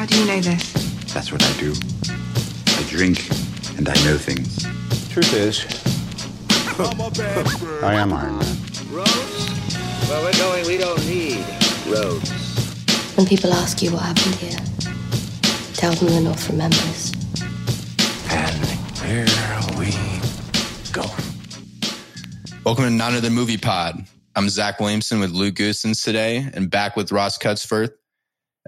How do you know this? That's what I do. I drink and I know things. Truth is, I am Iron Man. Roads? Where we're going, we don't need roads. When people ask you what happened here, tell them the North remembers. and here we go. Welcome to Not Another Movie Pod. I'm Zach Williamson with Luke Goosens today and back with Ross Cutsforth.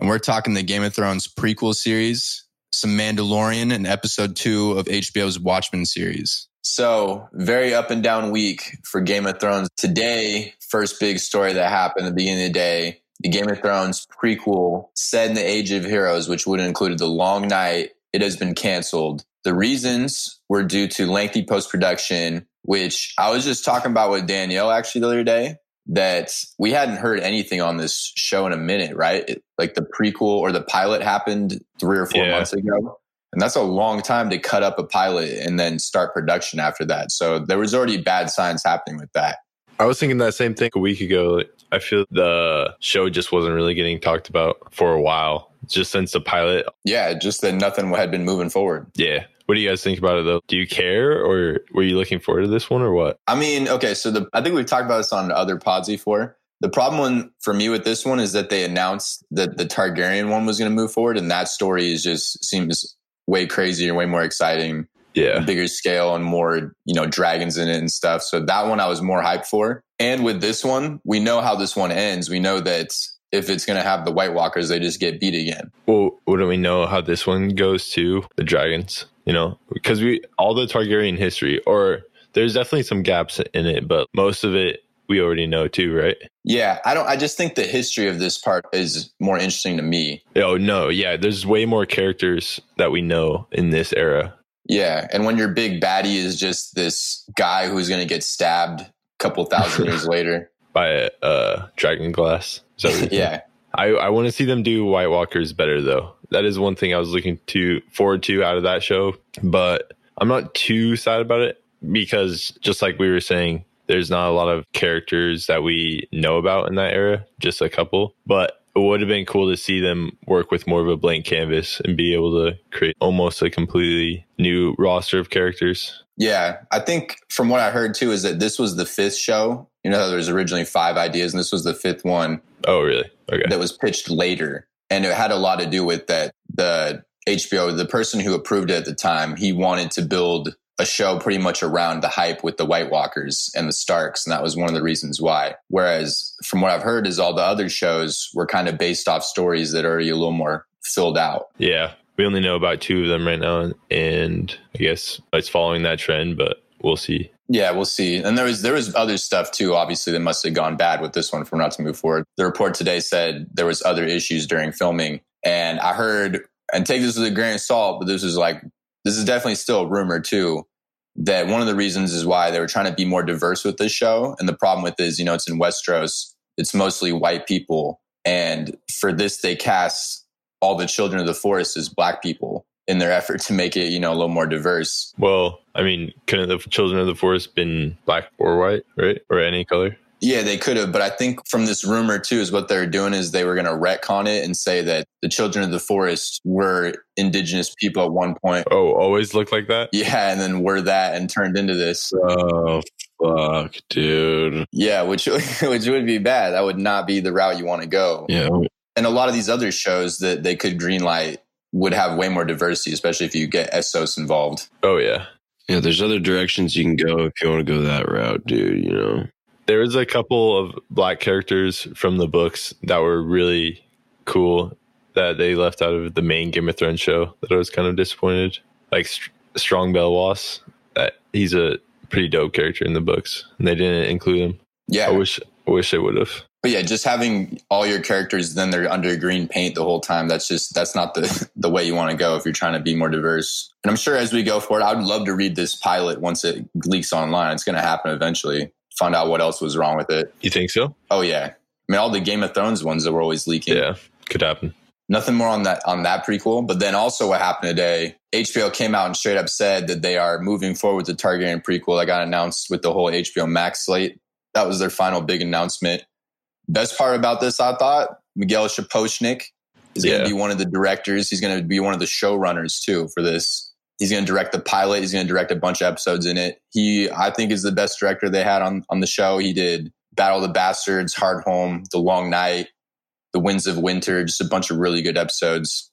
And we're talking the Game of Thrones prequel series, some Mandalorian, and episode two of HBO's Watchmen series. So, very up and down week for Game of Thrones. Today, first big story that happened at the beginning of the day the Game of Thrones prequel set in the Age of Heroes, which would have included The Long Night, it has been canceled. The reasons were due to lengthy post production, which I was just talking about with Danielle actually the other day, that we hadn't heard anything on this show in a minute, right? It, like the prequel or the pilot happened three or four Yeah. months ago. And that's a long time to cut up a pilot and then start production after that. So there was already bad signs happening with that. I was thinking that same thing a week ago. I feel the show just wasn't really getting talked about for a while, just since the pilot. Yeah, just that nothing had been moving forward. Yeah. What do you guys think about it though? Do you care or were you looking forward to this one or what? I mean, okay, so the I think we've talked about this on other pods before. The problem one for me with this one is that they announced that the Targaryen one was going to move forward, and that story is just seems way crazier, way more exciting, Yeah. bigger scale, and more you know dragons in it and stuff. So that one I was more hyped for. And with this one, we know how this one ends. We know that if it's going to have the White Walkers, they just get beat again. Well, wouldn't we know how this one goes to the dragons? You know, because we all the Targaryen history, or there's definitely some gaps in it, but most of it we already know too, right? Yeah, I don't. I just think the history of this part is more interesting to me. Oh no, yeah. There's way more characters that we know in this era. Yeah, and when your big baddie is just this guy who's going to get stabbed a couple thousand years later. By uh dragon glass. Is that what you're saying? Yeah, I, I want to see them do White Walkers better though. That is one thing I was looking to forward to out of that show, but I'm not too sad about it because just like we were saying, there's not a lot of characters that we know about in that era, just a couple. But it would have been cool to see them work with more of a blank canvas and be able to create almost a completely new roster of characters. yeah. I think from what I heard too is that this was the fifth show. You know, there was originally five ideas, and this was the fifth one Oh, really? Okay. that was pitched later, and it had a lot to do with that. The HBO, the person who approved it at the time, he wanted to build a show pretty much around the hype with the White Walkers and the Starks, and that was one of the reasons why. Whereas, from what I've heard, is all the other shows were kind of based off stories that are already a little more filled out. Yeah, we only know about two of them right now, and I guess it's following that trend, but we'll see. Yeah, we'll see. And there was there was other stuff too. Obviously, that must have gone bad with this one for not to move forward. The report today said there was other issues during filming, and I heard and take this with a grain of salt, but this is like this is definitely still a rumor too. That one of the reasons is why they were trying to be more diverse with this show, and the problem with it is you know it's in Westeros, it's mostly white people, and for this they cast all the children of the forest as black people in their effort to make it you know a little more diverse. Well, I mean, couldn't the children of the forest been black or white, right, or any color? Yeah, they could have, but I think from this rumor too is what they're doing is they were going to retcon it and say that the children of the forest were indigenous people at one point. Oh, always look like that. Yeah, and then were that and turned into this. Oh fuck, dude. Yeah, which which would be bad. That would not be the route you want to go. Yeah, And a lot of these other shows that they could greenlight would have way more diversity, especially if you get Essos involved. Oh yeah, yeah. There's other directions you can go if you want to go that route, dude. You know. there was a couple of black characters from the books that were really cool that they left out of the main Game of Thrones show. That I was kind of disappointed. Like Str- Strong Belwas, that he's a pretty dope character in the books, and they didn't include him. Yeah. I wish, I wish they would have. But yeah, just having all your characters then they're under green paint the whole time. That's just that's not the the way you want to go if you're trying to be more diverse. And I'm sure as we go forward, I would love to read this pilot once it leaks online. It's going to happen eventually. Find out what else was wrong with it. You think so? Oh yeah, I mean all the Game of Thrones ones that were always leaking. Yeah, could happen. Nothing more on that on that prequel. But then also what happened today? HBO came out and straight up said that they are moving forward with the Targaryen prequel that got announced with the whole HBO Max slate. That was their final big announcement. Best part about this, I thought, Miguel Sapochnik He's going to be one of the directors. He's going to be one of the showrunners too for this. He's going to direct the pilot. He's going to direct a bunch of episodes in it. He, I think, is the best director they had on on the show. He did Battle of the Bastards, Hard Home, The Long Night, The Winds of Winter, just a bunch of really good episodes.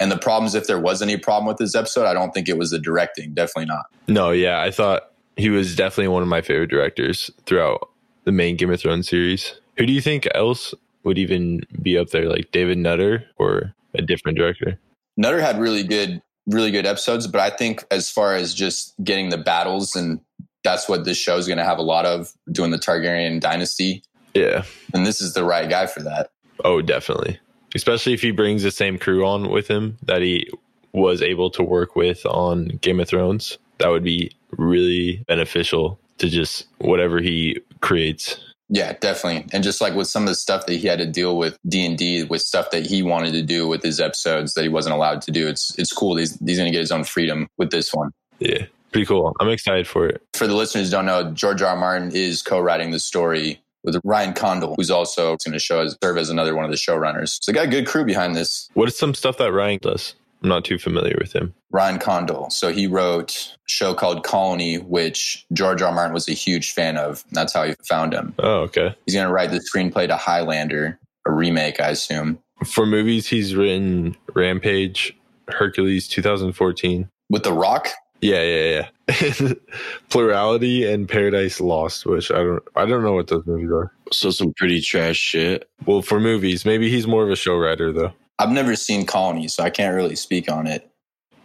And the problems, if there was any problem with this episode, I don't think it was the directing. Definitely not. No, yeah, I thought he was definitely one of my favorite directors throughout the main Game of Thrones series. Who do you think else would even be up there, like David Nutter or a different director? Nutter had really good, really good episodes, but I think as far as just getting the battles, and that's what this show is going to have a lot of doing the Targaryen dynasty. Yeah. And this is the right guy for that. Oh, definitely. Especially if he brings the same crew on with him that he was able to work with on Game of Thrones. That would be really beneficial to just whatever he creates. Yeah, definitely. And just like with some of the stuff that he had to deal with D and D, with stuff that he wanted to do with his episodes that he wasn't allowed to do, it's it's cool. He's he's going to get his own freedom with this one. Yeah. Pretty cool. I'm excited for it. For the listeners who don't know, George R. R. Martin is co-writing the story with Ryan Condal, who's also going to show as serve as another one of the showrunners. So they got a good crew behind this. What is some stuff that Ryan does? I'm not too familiar with him. Ryan Condal. So he wrote a show called Colony, which George R. R. Martin was a huge fan of. And that's how he found him. Oh, okay. He's going to write the screenplay to Highlander, a remake, I assume. For movies, he's written Rampage, Hercules 2014. With The Rock, Yeah, yeah, yeah. Plurality and Paradise Lost, which I don't I don't know what those movies are. So some pretty trash shit. Well, for movies, maybe he's more of a show writer though. I've never seen Colony, so I can't really speak on it.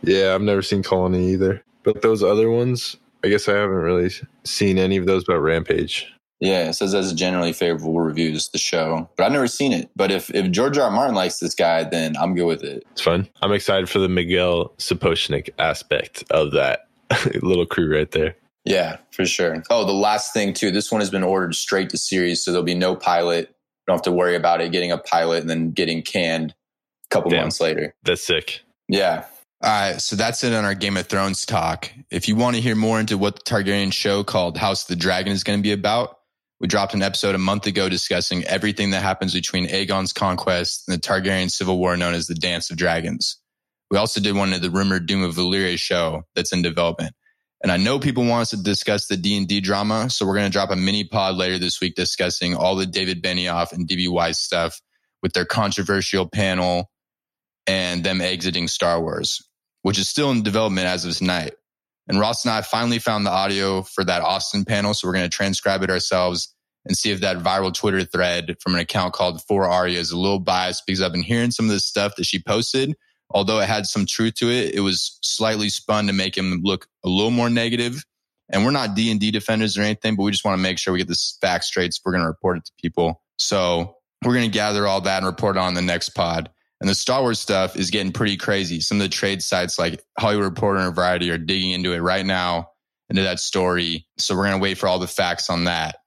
Yeah, I've never seen Colony either. But those other ones, I guess I haven't really seen any of those about Rampage. Yeah, it says has generally favorable reviews, the show. But I've never seen it. But if, if George R. R. Martin likes this guy, then I'm good with it. It's fun. I'm excited for the Miguel Sapochnik aspect of that little crew right there. Yeah, for sure. Oh, the last thing too, this one has been ordered straight to series, so there'll be no pilot. Don't have to worry about it getting a pilot and then getting canned couple Damn. months later. That's sick. Yeah. All right, so that's it on our Game of Thrones talk. If you want to hear more into what the Targaryen show called House of the Dragon is going to be about, we dropped an episode a month ago discussing everything that happens between Aegon's conquest and the Targaryen civil war known as the Dance of Dragons. We also did one of the rumored Doom of Valyria show that's in development. And I know people want us to discuss the D&D drama, so we're going to drop a mini pod later this week discussing all the David Benioff and DB Weiss stuff with their controversial panel and them exiting Star Wars, which is still in development as of tonight. And Ross and I finally found the audio for that Austin panel, so we're going to transcribe it ourselves and see if that viral Twitter thread from an account called For Aria is a little biased because I've been hearing some of the stuff that she posted. Although it had some truth to it, it was slightly spun to make him look a little more negative. And we're not D and D defenders or anything, but we just want to make sure we get this fact straight. So we're going to report it to people. So we're going to gather all that and report it on the next pod. And the Star Wars stuff is getting pretty crazy. Some of the trade sites like Hollywood Reporter and Variety are digging into it right now, into that story. So we're going to wait for all the facts on that.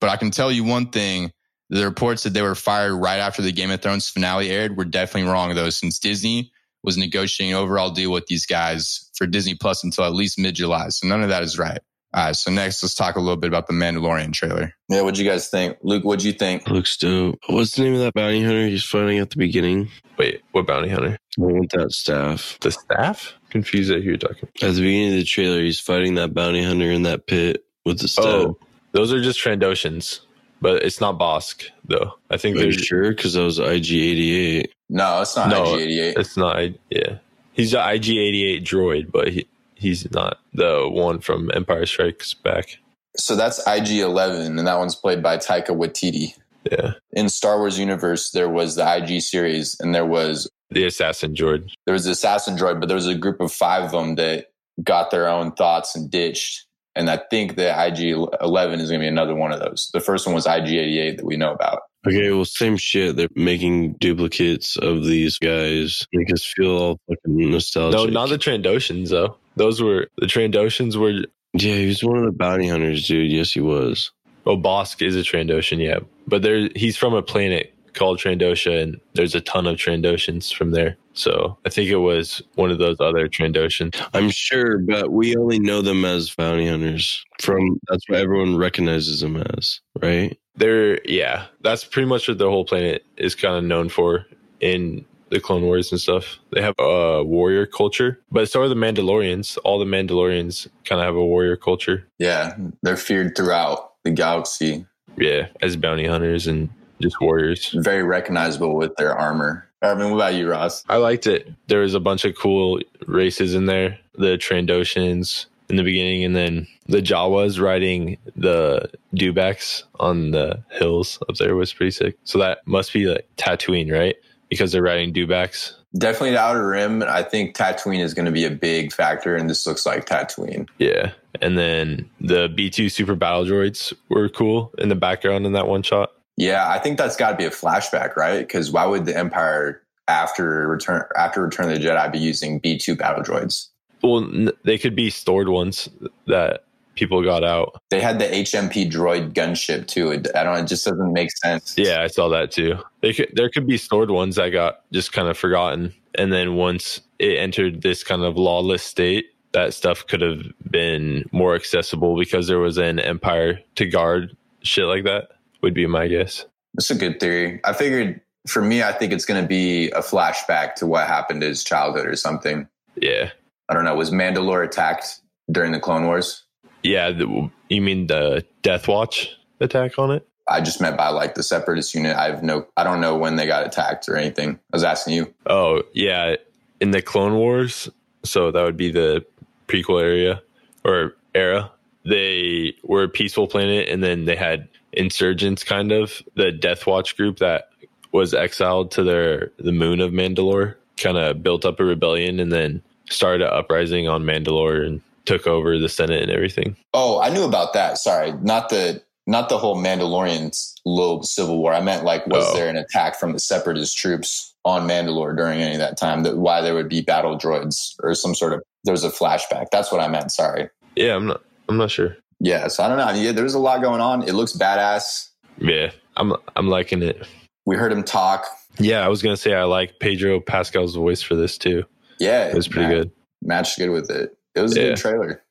But I can tell you one thing the reports that they were fired right after the Game of Thrones finale aired were definitely wrong, though, since Disney was negotiating an overall deal with these guys for Disney Plus until at least mid July. So none of that is right. All right. So next, let's talk a little bit about the Mandalorian trailer. Yeah. What'd you guys think? Luke, what'd you think? Looks dope. What's the name of that bounty hunter he's fighting at the beginning? Wait, what bounty hunter? I want that staff. The staff? Confused at who you're talking. At the beginning of the trailer, he's fighting that bounty hunter in that pit with the staff. Oh, those are just Trandoshans, but it's not Bossk though. I think Are they're sure? Because that was IG88. No, it's not No, IG88. It's not. Yeah, he's an IG88 droid, but he he's not the one from Empire Strikes Back. So that's IG11, and that one's played by Taika Waititi. Yeah, In Star Wars universe, there was the IG series, and there was the assassin droid. there was the assassin droid, but there was a group of five of them that got their own thoughts and ditched. And I think the IG11 is going to be another one of those. The first one was IG88 that we know about. Okay, well, same shit. They're making duplicates of these guys. Make us feel all fucking nostalgic. No, not the Trandoshans though. Those were the Trandoshans were. Yeah, he was one of the bounty hunters, dude. Yes, he was. Oh, Bossk is a Trandoshan, yeah, but there he's from a planet called Trandosha, and there's a ton of Trandoshans from there. So I think it was one of those other Trandoshans. I'm sure, but we only know them as bounty hunters. From that's what everyone recognizes them as, right? They're yeah, that's pretty much what the whole planet is kind of known for in the Clone Wars and stuff. They have a warrior culture, but so are the Mandalorians. All the Mandalorians kind of have a warrior culture. Yeah, they're feared throughout the galaxy. Yeah, as bounty hunters and just warriors. Very recognizable with their armor. I mean, what about you, Ross? I liked it. There was a bunch of cool races in there. The Trandoshans in the beginning, and then the Jawas riding the dewbacks on the hills up there was pretty sick. So that must be like Tatooine, right? Because they're riding dewbacks. Definitely the Outer Rim. I think Tatooine is going to be a big factor, and this looks like Tatooine. Yeah. And then the B2 super battle droids were cool in the background in that one shot. Yeah, I think that's got to be a flashback, right? Because why would the Empire after return after Return of the Jedi be using B two battle droids? Well, they could be stored ones that people got out. They had the HMP droid gunship too. It, I don't. It just doesn't make sense. Yeah, I saw that too. They could, there could be stored ones that got just kind of forgotten, and then once it entered this kind of lawless state, that stuff could have been more accessible because there was an empire to guard shit like that. Would be my guess. That's a good theory. I figured for me, I think it's going to be a flashback to what happened in his childhood or something. Yeah, I don't know. Was Mandalore attacked during the Clone Wars? Yeah. The, you mean the Death Watch attack on it? I just meant by like the separatist unit. I have no. I don't know when they got attacked or anything. I was asking you. Oh, yeah. In the Clone Wars, so that would be the prequel area or era. They were a peaceful planet, and then they had insurgents, kind of the Death Watch group that was exiled to their the moon of Mandalore. Kind of built up a rebellion, and then started an uprising on Mandalore and took over the Senate and everything. Oh, I knew about that. Sorry, not the not the whole Mandalorian little civil war. I meant like, was Oh. there an attack from the separatist troops on Mandalore during any of that time? That why there would be battle droids or some sort of there was a flashback. That's what I meant. Sorry. Yeah, I'm not. I'm not sure. Yeah, so I don't know. Yeah, there's a lot going on. It looks badass. Yeah, I'm. I'm liking it. We heard him talk. Yeah, I was gonna say I like Pedro Pascal's voice for this too. Yeah, It was pretty ma- good. Matched good with it. It was a Yeah. good trailer.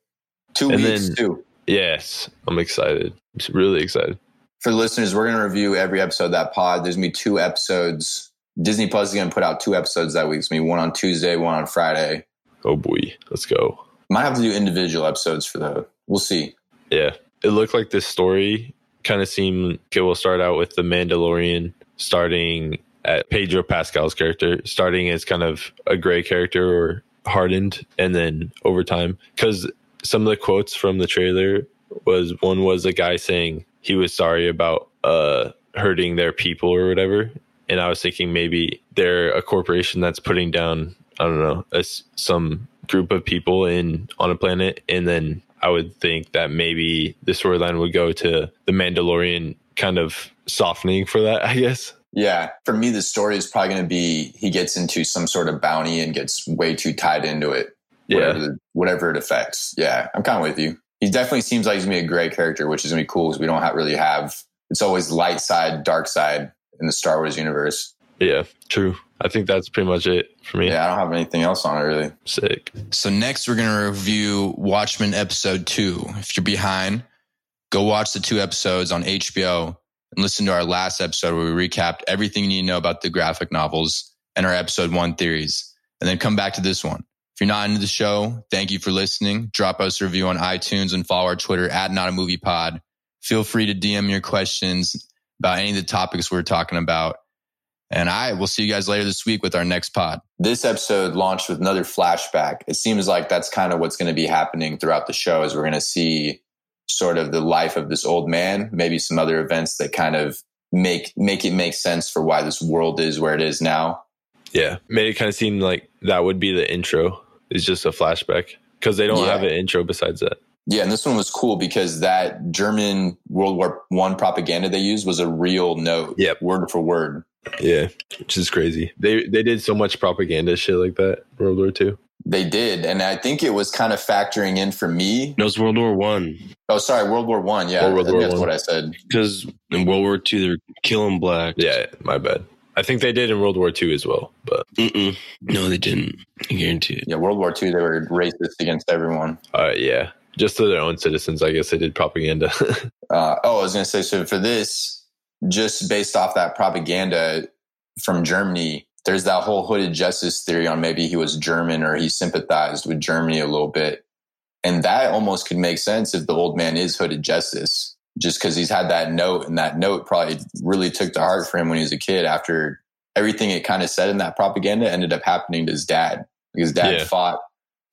Two And weeks then- too. Yes, I'm excited. I'm really excited. For the listeners, we're going to review every episode of that pod. There's going to be two episodes. Disney Plus is going to put out two episodes that week. It's going to be one on Tuesday, one on Friday. Oh boy, let's go. Might have to do individual episodes for the. We'll see. Yeah, it looked like this story kind of seemed it will start out with the Mandalorian starting at Pedro Pascal's character, starting as kind of a gray character or hardened, and then over time, because some of the quotes from the trailer was one was a guy saying he was sorry about uh hurting their people or whatever, and I was thinking maybe they're a corporation that's putting down I don't know a some group of people in on a planet, and then I would think that maybe the storyline would go to the Mandalorian kind of softening for that, I guess. Yeah. For me, the story is probably going to be he gets into some sort of bounty and gets way too tied into it. Whatever, Yeah, the- whatever it affects. Yeah. I'm kind of with you. He definitely seems like he's going to be a gray character, which is going to be cool because we don't have, really have. It's always light side, dark side in the Star Wars universe. yeah, true. I think that's pretty much it for me. Yeah, I don't have anything else on it really. Sick. So next we're going to review Watchmen episode 2. If you're behind, go watch the two episodes on HBO and listen to our last episode where we recapped everything you need to know about the graphic novels and our episode 1 theories. And then come back to this one. If you're not into the show, thank you for listening. Drop us a review on iTunes and follow our Twitter at Not a Movie Pod. Feel free to DM your questions about any of the topics we're talking about. And I will see you guys later this week with our next pod. This episode launched with another flashback. It seems like that's kind of what's going to be happening throughout the show is we're going to see sort of the life of this old man, maybe some other events that kind of make make it make sense for why this world is where it is now. Yeah, made it kind of seem like that would be the intro. It's just a flashback because they don't Yeah. have an intro besides that. Yeah, and this one was cool because that German World War One propaganda they used was a real note, yeah, word for word. Yeah, which is crazy. They they did so much propaganda shit like that. World War Two. They did, and I think it was kind of factoring in for me. No, it's World War One Oh, sorry, World War One. Yeah, World War that's One. what I said. because in World War Two they're killing blacks. Yeah, my bad. I think they did in World War Two as well, but Mm-mm. No, they didn't. I guarantee it. Yeah, World War Two, they were racist against everyone. uh, yeah, just to their own citizens. I guess they did propaganda. Uh, oh, I was going to say, so for this, just based off that propaganda from Germany, there's that whole hooded justice theory on maybe he was German or he sympathized with Germany a little bit. And that almost could make sense if the old man is hooded justice, just because he's had that note and that note probably really took to heart for him when he was a kid after everything it kind of said in that propaganda ended up happening to his dad. His dad Yeah. fought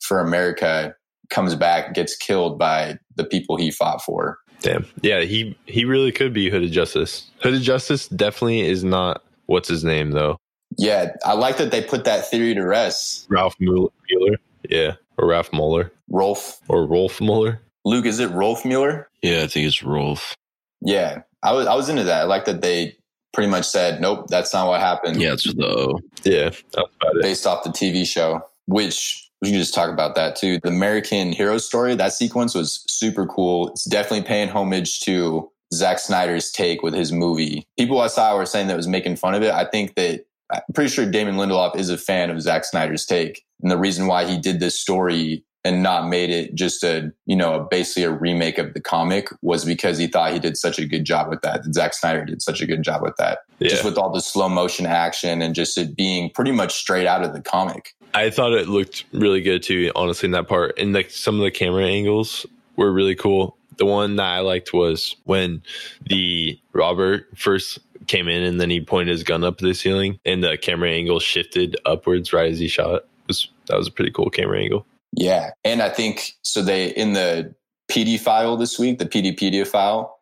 for America, comes back, gets killed by the people he fought for. Damn. Yeah, he he really could be Hooded Justice. Hooded Justice definitely is not what's his name though. Yeah, I like that they put that theory to rest. Ralph Mueller. Mueller. Yeah, or Ralph Mueller Rolf, or Rolf Mueller. Luke, is it Rolf Mueller? Yeah, I think it's Rolf. Yeah, I was I was into that. I like that they pretty much said, "Nope, that's not what happened." Yeah, it's with the O. Yeah, that's about it. based off the TV show, which we can just talk about that too. The American Hero story, that sequence was super cool. It's definitely paying homage to Zack Snyder's take with his movie. People I saw were saying that was making fun of it. I think that I'm pretty sure Damon Lindelof is a fan of Zack Snyder's take. And the reason why he did this story and not made it just a, you know, basically a remake of the comic was because he thought he did such a good job with that. That Zack Snyder did such a good job with that. Yeah. Just with all the slow motion action and just it being pretty much straight out of the comic. I thought it looked really good too, honestly, in that part. And like some of the camera angles were really cool. The one that I liked was when the robber first came in and then he pointed his gun up to the ceiling and the camera angle shifted upwards right as he shot. It was that was a pretty cool camera angle. Yeah. And I think so they in the PD file this week, the Peteypedia file,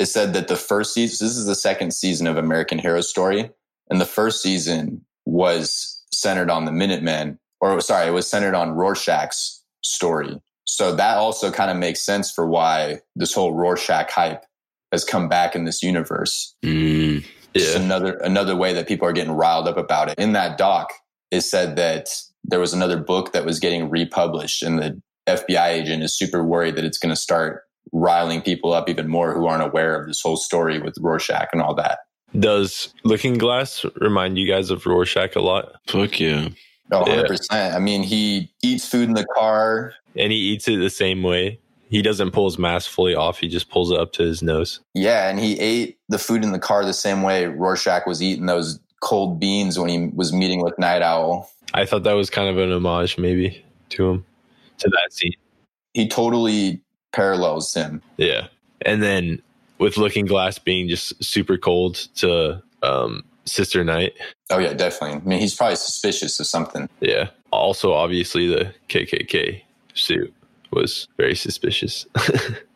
it said that the first season this is the second season of American Hero Story. And the first season was centered on the Minutemen, or sorry, it was centered on Rorschach's story. So that also kind of makes sense for why this whole Rorschach hype has come back in this universe. Mm, Just Yeah. another another way that people are getting riled up about it. In that doc, it said that there was another book that was getting republished, and the FBI agent is super worried that it's going to start riling people up even more who aren't aware of this whole story with Rorschach and all that. Does Looking Glass remind you guys of Rorschach a lot? fuck yeah. Oh, Yeah. 100%. I mean, he eats food in the car. And he eats it the same way. He doesn't pull his mask fully off. He just pulls it up to his nose. Yeah, and he ate the food in the car the same way Rorschach was eating those cold beans when he was meeting with Nite Owl. I thought that was kind of an homage, maybe, to him, to that scene. He totally parallels him. Yeah. And then with Looking Glass being just super cold to um, Sister Night. Oh, yeah, definitely. I mean, he's probably suspicious of something. Yeah. Also, obviously, the KKK suit was very suspicious.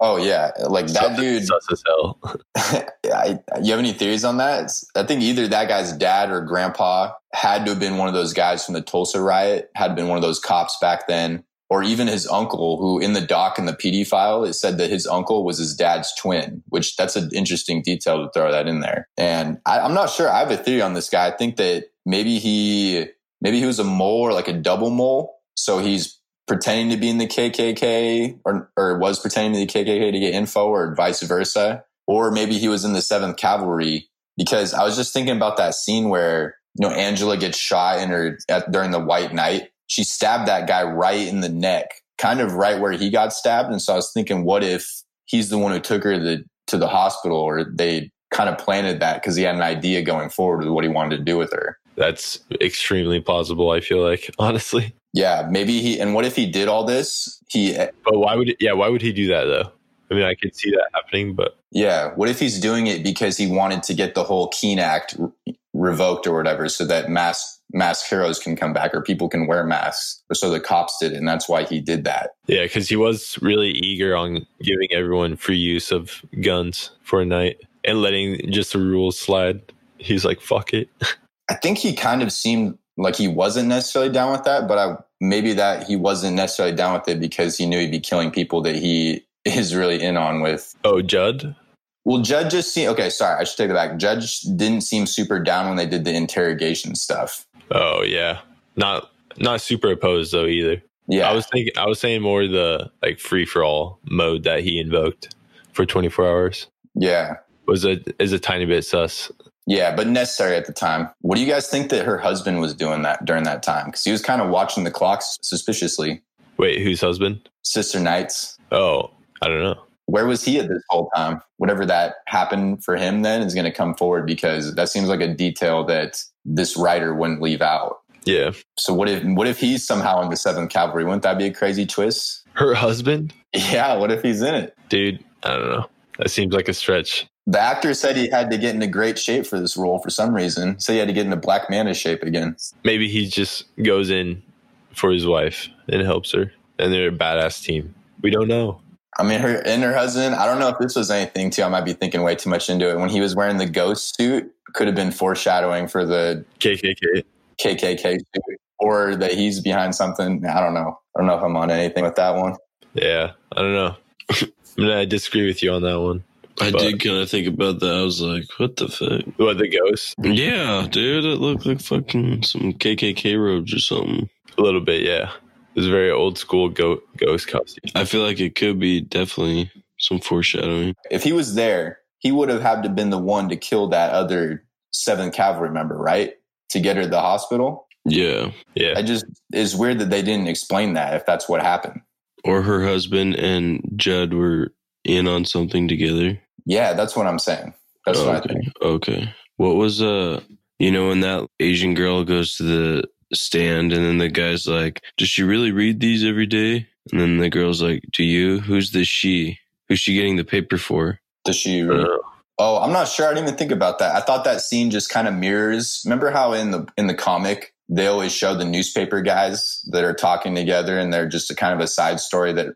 Oh, yeah. Like that dude. Sus as hell. I, you have any theories on that? It's- I think either that guy's dad or grandpa had to have been one of those guys from the Tulsa riot, had been one of those cops back then, or even his uncle, who in the doc in the PD file, it said that his uncle was his dad's twin, which that's an interesting detail to throw that in there. And I, I'm not sure. I have a theory on this guy. I think that maybe he, maybe he was a mole or like a double mole. So he's pretending to be in the KKK or, or was pretending to be the KKK to get info or vice versa. Or maybe he was in the 7th Cavalry because I was just thinking about that scene where, you know, Angela gets shot in her at, during the White Night. She stabbed that guy right in the neck, kind of right where he got stabbed. And so I was thinking, what if he's the one who took her to the, to the hospital or they kind of planted that because he had an idea going forward with what he wanted to do with her. That's extremely plausible, I feel like, honestly. Yeah, maybe he. And what if he did all this? He, But why would, yeah, why would he do that though? I mean, I could see that happening, but yeah. What if he's doing it because he wanted to get the whole Keene Act re- revoked or whatever, so that mass mask heroes can come back or people can wear masks, or so the cops did, and that's why he did that. yeah, because he was really eager on giving everyone free use of guns for a night and letting just the rules slide. He's like, fuck it. I think he kind of seemed like he wasn't necessarily down with that, but I maybe that he wasn't necessarily down with it because he knew he'd be killing people that he is really in on with. Oh, Judd? Well, Judd just seemed okay. Sorry, I should take it back. Judge didn't seem super down when they did the interrogation stuff. Oh, yeah. Not not super opposed though either. Yeah, I was thinking I was saying more the like free for all mode that he invoked for 24 hours yeah, was a is a tiny bit sus. Yeah, but necessary at the time. What do you guys think that her husband was doing that during that time? Because he was kind of watching the clocks suspiciously. Wait, whose husband? Sister Night's. Oh, I don't know. Where was he at this whole time? Whatever that happened for him then is going to come forward because that seems like a detail that this writer wouldn't leave out. Yeah. So what if what if he's somehow in the Seventh Cavalry? Wouldn't that be a crazy twist? Her husband? Yeah. What if he's in it? Dude, I don't know. That seems like a stretch. The actor said he had to get into great shape for this role for some reason. So he had to get into Black Manta shape again. Maybe he just goes in for his wife and helps her. And they're a badass team. We don't know. I mean, her and her husband. I don't know if this was anything too. I might be thinking way too much into it. When he was wearing the ghost suit, could have been foreshadowing for the KKK. KKK suit, or that he's behind something. I don't know. I don't know if I'm on anything with that one. Yeah, I don't know. I disagree with you on that one. I But- did kind of think about that. I was like, what the fuck? What, the ghost? Yeah, dude, it looked like fucking some KKK robes or something. A little bit, yeah. It was a very old school go- ghost costume. I feel like it could be definitely some foreshadowing. If he was there, he would have had to been the one to kill that other Seventh Cavalry member, right? To get her to the hospital. Yeah. Yeah. I just it's weird that they didn't explain that if that's what happened. Or her husband and Judd were in on something together. Yeah, that's what I'm saying. That's what I okay. think. Okay. What was uh you know when that Asian girl goes to the stand and then the guy's like, Does she really read these every day? And then the girl's like, Do you? Who's the she? Who's she getting the paper for? Does she? Uh, Oh, I'm not sure. I didn't even think about that. I thought that scene just kind of mirrors. Remember how in the in the comic they always show the newspaper guys that are talking together, and they're just a kind of a side story that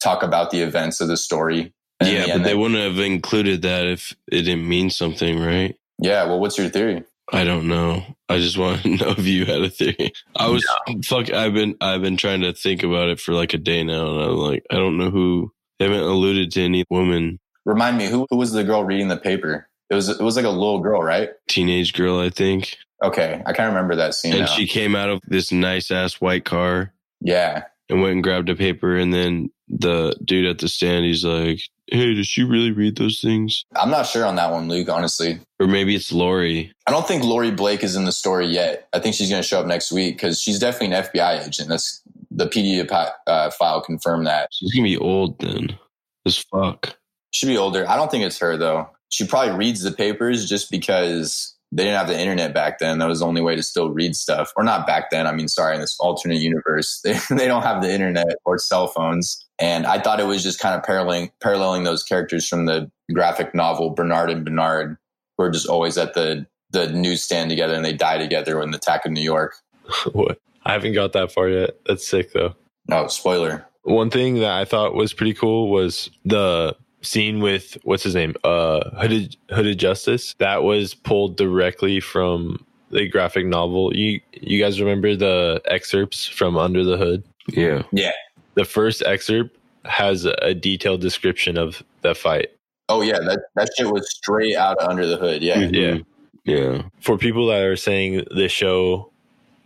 talk about the events of the story. And yeah, the but they wouldn't have included that if it didn't mean something, right? yeah. Well, what's your theory? I don't know. I just want to know if you had a theory. I was fuck. I've been I've been trying to think about it for like a day now, and I'm like, I don't know who. They haven't alluded to any woman, Remind me who who was the girl reading the paper? It was it was like a little girl, right? teenage girl, I think, Okay, I can't remember that scene. and now. she came out of this nice ass white car yeah, and went and grabbed a paper, and then the dude at the stand, he's like, "Hey, does she really read those things?" I'm not sure on that one, Luke. Honestly, Or maybe it's Laurie. I don't think Laurie Blake is in the story yet. I think she's going to show up next week because she's definitely an FBI agent. That's the PD uh, file confirmed that. She's gonna be old then. As fuck. She should be older. I don't think it's her though. She probably reads the papers just because they didn't have the internet back then. That was the only way to still read stuff. Or not back then. I mean, sorry, in this alternate universe, they, they don't have the internet or cell phones. And I thought it was just kind of paralleling, paralleling those characters from the graphic novel Bernard and Bernard, who are just always at the, the newsstand together and they die together in the attack of New York. what? I haven't got that far yet. That's sick though. No, spoiler. One thing that I thought was pretty cool was the scene with what's his name, uh, Hooded Hooded Justice. That was pulled directly from the graphic novel. You you guys remember the excerpts from Under the Hood? Yeah. Yeah. The first excerpt has a detailed description of the fight. Oh yeah, that, that shit was straight out of under the hood. Yeah. Mm-hmm. Yeah. Yeah. For people that are saying the show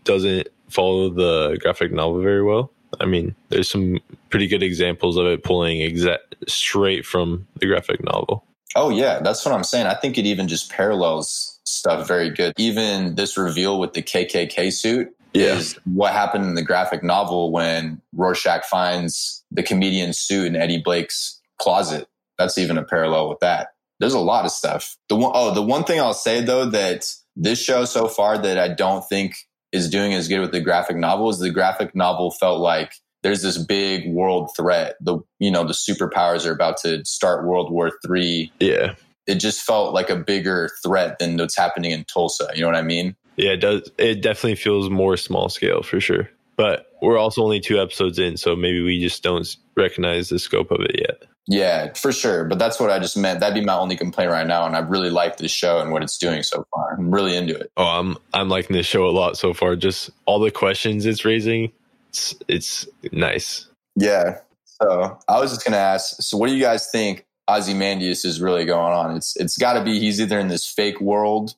doesn't follow the graphic novel very well, I mean, there's some pretty good examples of it pulling exact straight from the graphic novel. Oh yeah, that's what I'm saying. I think it even just parallels stuff very good. Even this reveal with the KKK suit Yeah. is what happened in the graphic novel when Rorschach finds the comedian suit in Eddie Blake's closet. That's even a parallel with that. There's a lot of stuff. The one oh, the one thing I'll say though that this show so far that I don't think is doing as good with the graphic novel is the graphic novel felt like there's this big world threat. The you know the superpowers are about to start World War Three. Yeah. It just felt like a bigger threat than what's happening in Tulsa. You know what I mean? Yeah, it does. It definitely feels more small scale for sure. But we're also only two episodes in, so maybe we just don't recognize the scope of it yet. Yeah, for sure. But that's what I just meant. That'd be my only complaint right now. And I really like this show and what it's doing so far. I'm really into it. Oh, I'm I'm liking this show a lot so far. Just all the questions it's raising, it's it's nice. Yeah. So I was just gonna ask. So what do you guys think Ozymandias is really going on? It's it's got to be he's either in this fake world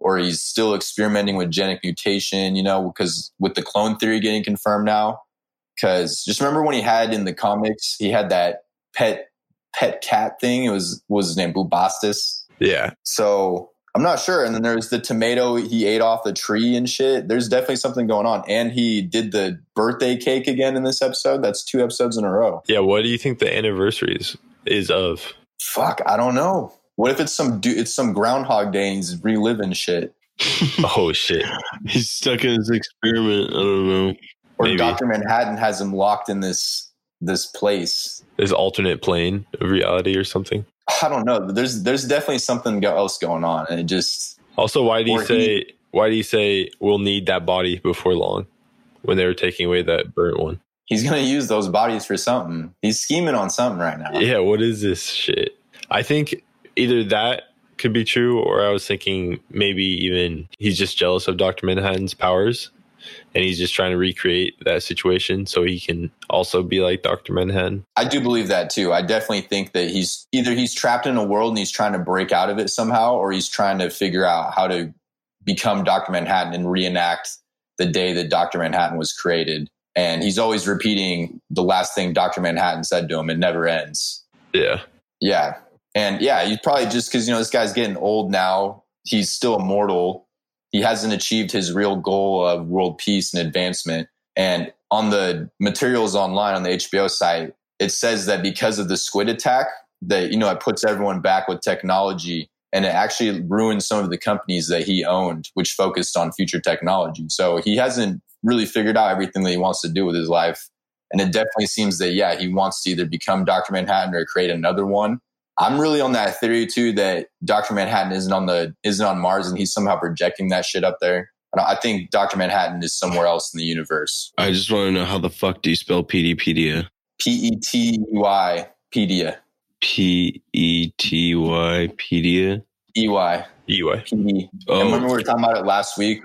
or he's still experimenting with genetic mutation. You know, because with the clone theory getting confirmed now. Because just remember when he had in the comics, he had that pet pet cat thing. It was what was his name Bubastis. Yeah, So I'm not sure. And then there's the tomato he ate off the tree and shit. There's definitely something going on. And he did the birthday cake again in this episode. That's two episodes in a row. yeah. What do you think the anniversary is, is of? Fuck, I don't know. What if it's some du- it's some Groundhog Day and he's reliving shit? Oh shit. He's stuck in his experiment. I don't know. Or Maybe. Doctor Manhattan has him locked in this this place. This alternate plane of reality or something. I don't know. There's there's definitely something else going on, and it just Also, why do you Or say why do you say we'll need that body before long when they were taking away that burnt one? he's gonna use those bodies for something. He's scheming on something right now. Yeah, what is this shit? I think either that could be true, or I was thinking maybe even he's just jealous of Dr. Manhattan's powers and he's just trying to recreate that situation so he can also be like Dr. Manhattan. I do believe that too. I definitely think that he's either he's trapped in a world and he's trying to break out of it somehow, or he's trying to figure out how to become Dr. Manhattan and reenact the day that Dr. Manhattan was created. And he's always repeating the last thing Dr. Manhattan said to him. It never ends. Yeah. Yeah. And yeah, he's probably just because, you know, this guy's getting old now. He's still immortal. He hasn't achieved his real goal of world peace and advancement. And on the materials online on the HBO site, it says that because of the squid attack, that, you know, it puts everyone back with technology and it actually ruined some of the companies that he owned, which focused on future technology. So he hasn't really figured out everything that he wants to do with his life. And it definitely seems that, yeah, he wants to either become Dr. Manhattan or create another one. I'm really on that theory too that Dr. Manhattan isn't on the isn't on Mars and he's somehow projecting that shit up there. I think Dr. Manhattan is somewhere else in the universe. I just want to know how the fuck do you spell Peteypedia? P E T E Y Pedia. P E T Y pedia. E Y EY. P D. And remember Oh, we were talking about it last week.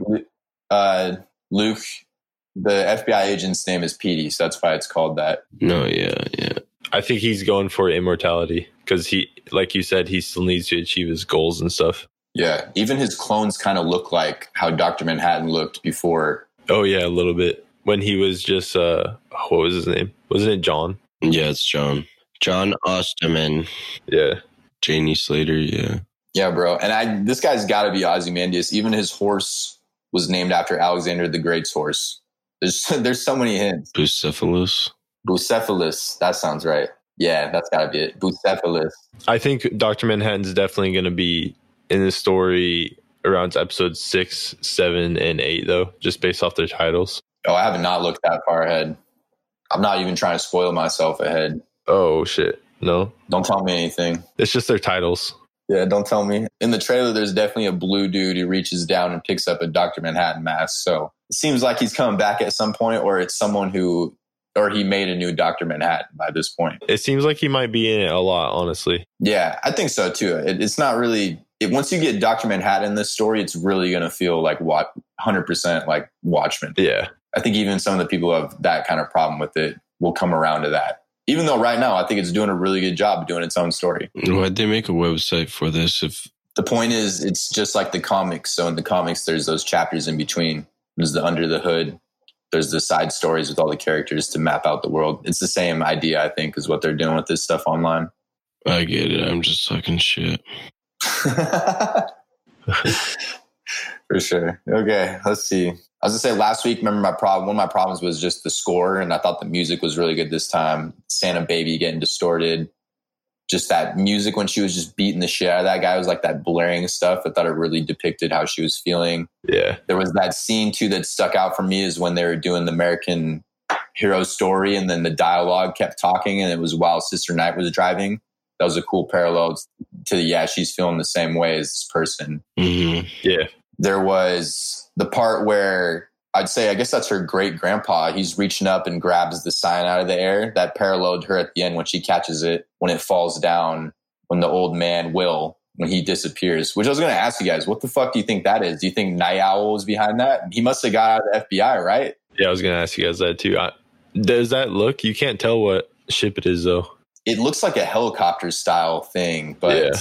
Uh, Luke, the FBI agent's name is Petey, so that's why it's called that. no, yeah, yeah. I think he's going for immortality because he, like you said, he still needs to achieve his goals and stuff. Yeah, even his clones kind of look like how Dr. Manhattan looked before. Oh yeah, a little bit. When he was just uh what was his name? Wasn't it Jon? Yeah, it's Jon. Jon Osterman. Yeah. Janey Slater, yeah. Yeah, bro. And I this guy's got to be Ozymandias. Even his horse was named after Alexander the Great's horse. There's there's so many hints. Bucephalus. Bucephalus. That sounds right. Yeah, that's got to be it. Bucephalus. I think Dr. Manhattan's definitely going to be in the story around episodes six, seven, and eight, though, just based off their titles. Oh, I have not looked that far ahead. I'm not even trying to spoil myself ahead. Oh, shit. No, Don't tell me anything. it's just their titles. Yeah, don't tell me. In the trailer, there's definitely a blue dude who reaches down and picks up a Dr. Manhattan mask. So it seems like he's coming back at some point, or it's someone who, or he made a new Dr. Manhattan by this point. It seems like he might be in it a lot, honestly. Yeah, I think so too. It, it's not really, it, once you get Dr. Manhattan in this story, it's really going to feel like what 100% like Watchmen. Yeah. I think even some of the people who have that kind of problem with it will come around to that. Even though right now I think it's doing a really good job doing its own story. Why'd they make a website for this? If The point is, it's just like the comics. So in the comics, there's those chapters in between. There's the under the hood. There's the side stories with all the characters to map out the world. It's the same idea, I think, is what they're doing with this stuff online. I get it, I'm just talking shit. For sure. Okay, let's see. I was gonna say last week. Remember my problem. One of my problems was just the score, and I thought the music was really good this time. Santa Baby getting distorted. Just that music when she was just beating the shit out of that guy was like that blaring stuff. I thought it really depicted how she was feeling. Yeah. There was that scene too that stuck out for me is when they were doing the American hero story, and then the dialogue kept talking, and it was while Sister Night was driving. That was a cool parallel to yeah, she's feeling the same way as this person hmm Yeah. there was the part where I'd say, I guess that's her great grandpa. He's reaching up and grabs the sign out of the air that paralleled her at the end when she catches it, when it falls down, when the old man will, when he disappears. Which I was going to ask you guys, what the fuck do you think that is? Do you think Nite Owl was behind that? He must have got out of the FBI, right? Yeah. I was going to ask you guys that too. I, does that look? You can't tell what ship it is, though. It looks like a helicopter style thing, but Yeah.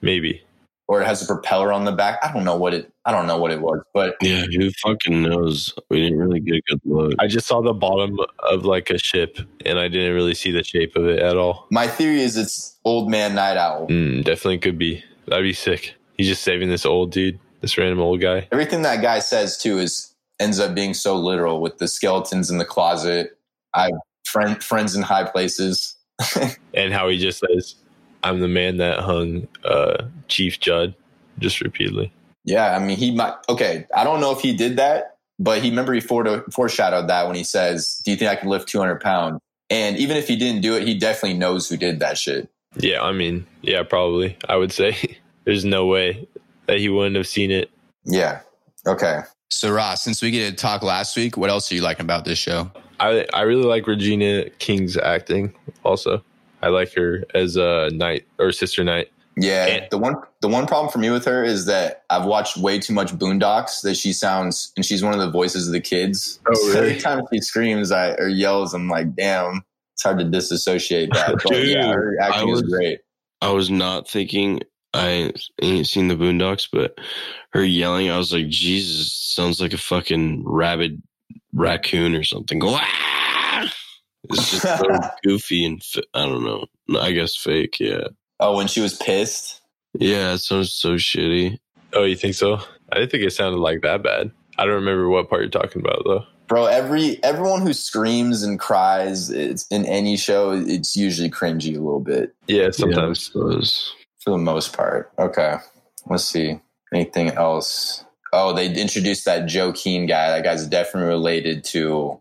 Maybe. or it has a propeller on the back. I don't know what it. I don't know what it was, but Yeah, who fucking knows? We didn't really get a good look. I just saw the bottom of like a ship and I didn't really see the shape of it at all. my theory is it's Old Man Nite Owl. Mm, definitely could be. That'd be sick. He's just saving this old dude, this random old guy. everything that guy says too is ends up being so literal with the skeletons in the closet. I friend friends in high places. And how he just says, I'm the man that hung uh, Chief Judd, just repeatedly. Yeah, I mean, he might. Okay, I don't know if he did that, but he remember he foreshadowed that when he says, "Do you think I can lift 200 pounds?" And even if he didn't do it, he definitely knows who did that shit. Yeah, I mean, yeah, probably. I would say there's no way that he wouldn't have seen it. Yeah. Okay. So Ross, since we get to talk last week, what else are you liking about this show? I I really like Regina King's acting. Also, I like her as a knight or sister Night. Yeah, And- the one the one problem for me with her is that I've watched way too much Boondocks that she sounds, and she's one of the voices of the kids. Oh, really? every time she screams I, or yells, I'm like, damn, it's hard to disassociate that. But Dude, yeah, her acting I is was- great. I was not thinking I ain't seen the Boondocks, but her yelling, I was like, Jesus, sounds like a fucking rabid raccoon or something. Go, "Ah!" It's just so goofy and I don't know. I guess fake. Yeah, Oh, when she was pissed. yeah. It sounds so shitty. Oh, you think so? I didn't think it sounded like that bad. I don't remember what part you're talking about though. Bro, every everyone who screams and cries it's in any show, it's usually cringy a little bit Yeah, Yeah, sometimes. I suppose. for the most part. Okay, let's see anything else. Oh, they introduced that Joe Keene guy. That guy's definitely related to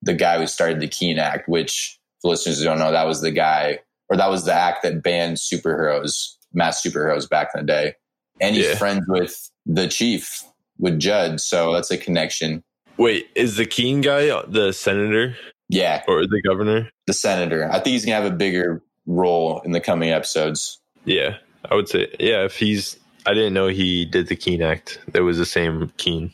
the guy who started the Keene Act. Which, for listeners who don't know, that was the guy or that was the act that banned superheroes, mass superheroes back in the day. And he's Yeah. friends with the chief, with Judd. So that's a connection. Wait, is the Keene guy the senator Yeah, or the governor? the senator. I think he's gonna have a bigger role in the coming episodes. Yeah, I would say yeah. If he's, I didn't know he did the Keene Act. It was the same Keene.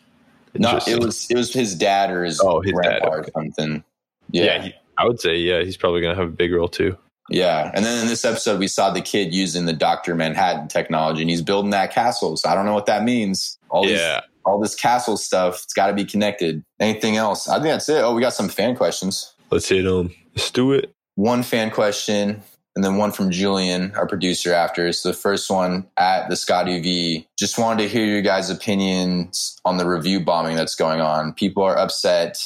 No, it was it was his dad or his, Oh, his dad, grandpa or something. Yeah, Yeah, he, I would say yeah. He's probably gonna have a big role too. Yeah. And then in this episode, we saw the kid using the Doctor Manhattan technology, and he's building that castle. So I don't know what that means. All these, Yeah, all this castle stuff. It's got to be connected. Anything else? I think that's it. Oh, we got some fan questions. let's hit them. Let's do it. One fan question. And then one from Julian, our producer, after. So the first one at the Scotty V. Just wanted to hear your guys' opinions on the review bombing that's going on. People are upset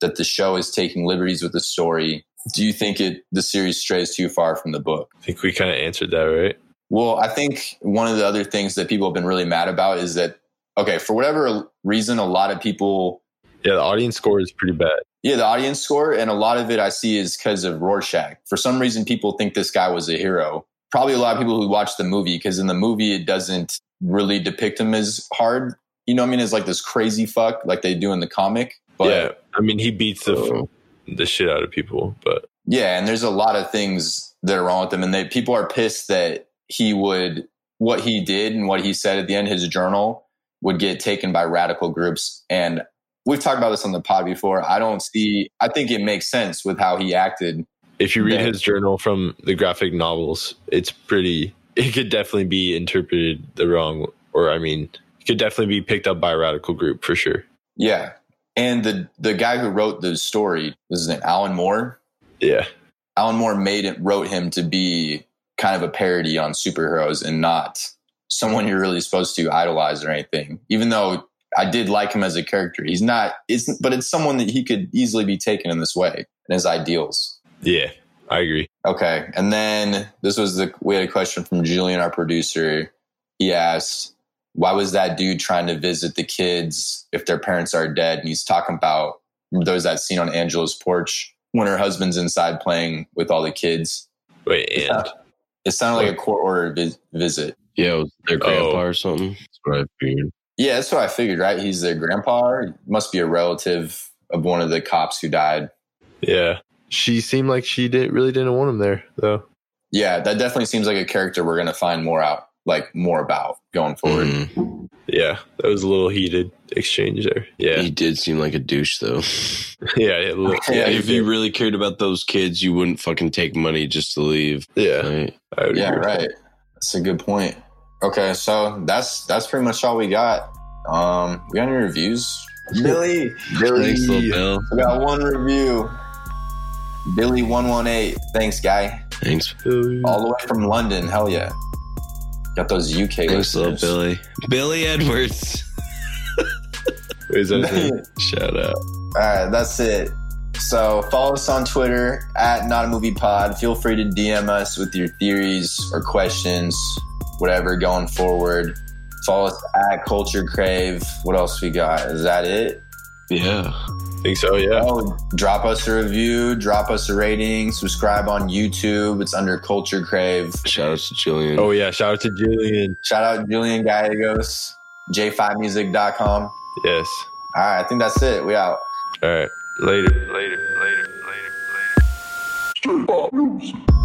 that the show is taking liberties with the story. Do you think it the series strays too far from the book? I think we kind of answered that right. Well, I think one of the other things that people have been really mad about is that okay, for whatever reason, a lot of people Yeah, the audience score is pretty bad. yeah, the audience score, and a lot of it I see is because of Rorschach. For some reason, people think this guy was a hero. Probably a lot of people who watch the movie, because in the movie, it doesn't really depict him as hard. You know what I mean? As like this crazy fuck, like they do in the comic. But yeah, I mean he beats the. The shit out of people, but Yeah, and there's a lot of things that are wrong with him, and they people are pissed that he would what he did and what he said at the end, his journal would get taken by radical groups. And we've talked about this on the pod before. I don't see. I think it makes sense with how he acted. if you read his journal from the graphic novels, it's pretty. It could definitely be interpreted the wrong, or I mean, it could definitely be picked up by a radical group for sure. Yeah, and the the guy who wrote the story was his name Alan Moore. Yeah, Alan Moore made it wrote him to be kind of a parody on superheroes and not someone you're really supposed to idolize or anything. Even though I did like him as a character, he's not. It's but it's someone that he could easily be taken in this way and his ideals. yeah, I agree. Okay, and then this was the we had a question from Julian, our producer. He asked, "Why was that dude trying to visit the kids if their parents are dead?" And he's talking about those was that scene on Angela's porch when her husband's inside playing with all the kids. Wait, and It sounded like a court order vis- visit. Yeah, it was their oh. grandpa Oh. or something. That's what I figured. Yeah, that's what I figured. Right? He's their grandpa. Must be a relative of one of the cops who died. yeah, she seemed like she didn't really didn't want him there though. Yeah, that definitely seems like a character we're going to find more out, like more about going forward. Mhm. Yeah, that was a little heated exchange there. Yeah, He did seem like a douche, though. yeah, yeah, look, Yeah, yeah, if you really cared about those kids, you wouldn't fucking take money just to leave. yeah, Right? Yeah, agree with right. That's a good point. Okay, so that's that's pretty much all we got. Um, we got any reviews? Billy, Billy, Thanks, Bill. we got one review. Billy one one eight. Thanks, guy. Thanks, that. All the way from London. Hell yeah. Got those UK thanks, little. Billy. Billy Edwards. Is that? Shout out. All right, that's it. So follow us on Twitter at Not a Movie Pod. Feel free to DM us with your theories or questions, whatever, going forward. Follow us at Culture Crave. What else we got? Is that it? Yeah. Think so. Yeah. Oh, drop us a review, drop us a rating, subscribe on YouTube. It's under Culture Crave. Shout out to Jillian. Oh yeah. Shout out to Julian. Shout out Julian Gallegos, j5music.com. Yes. All right, I think that's it. We out. All right. Later. Later. Later. Later. Later.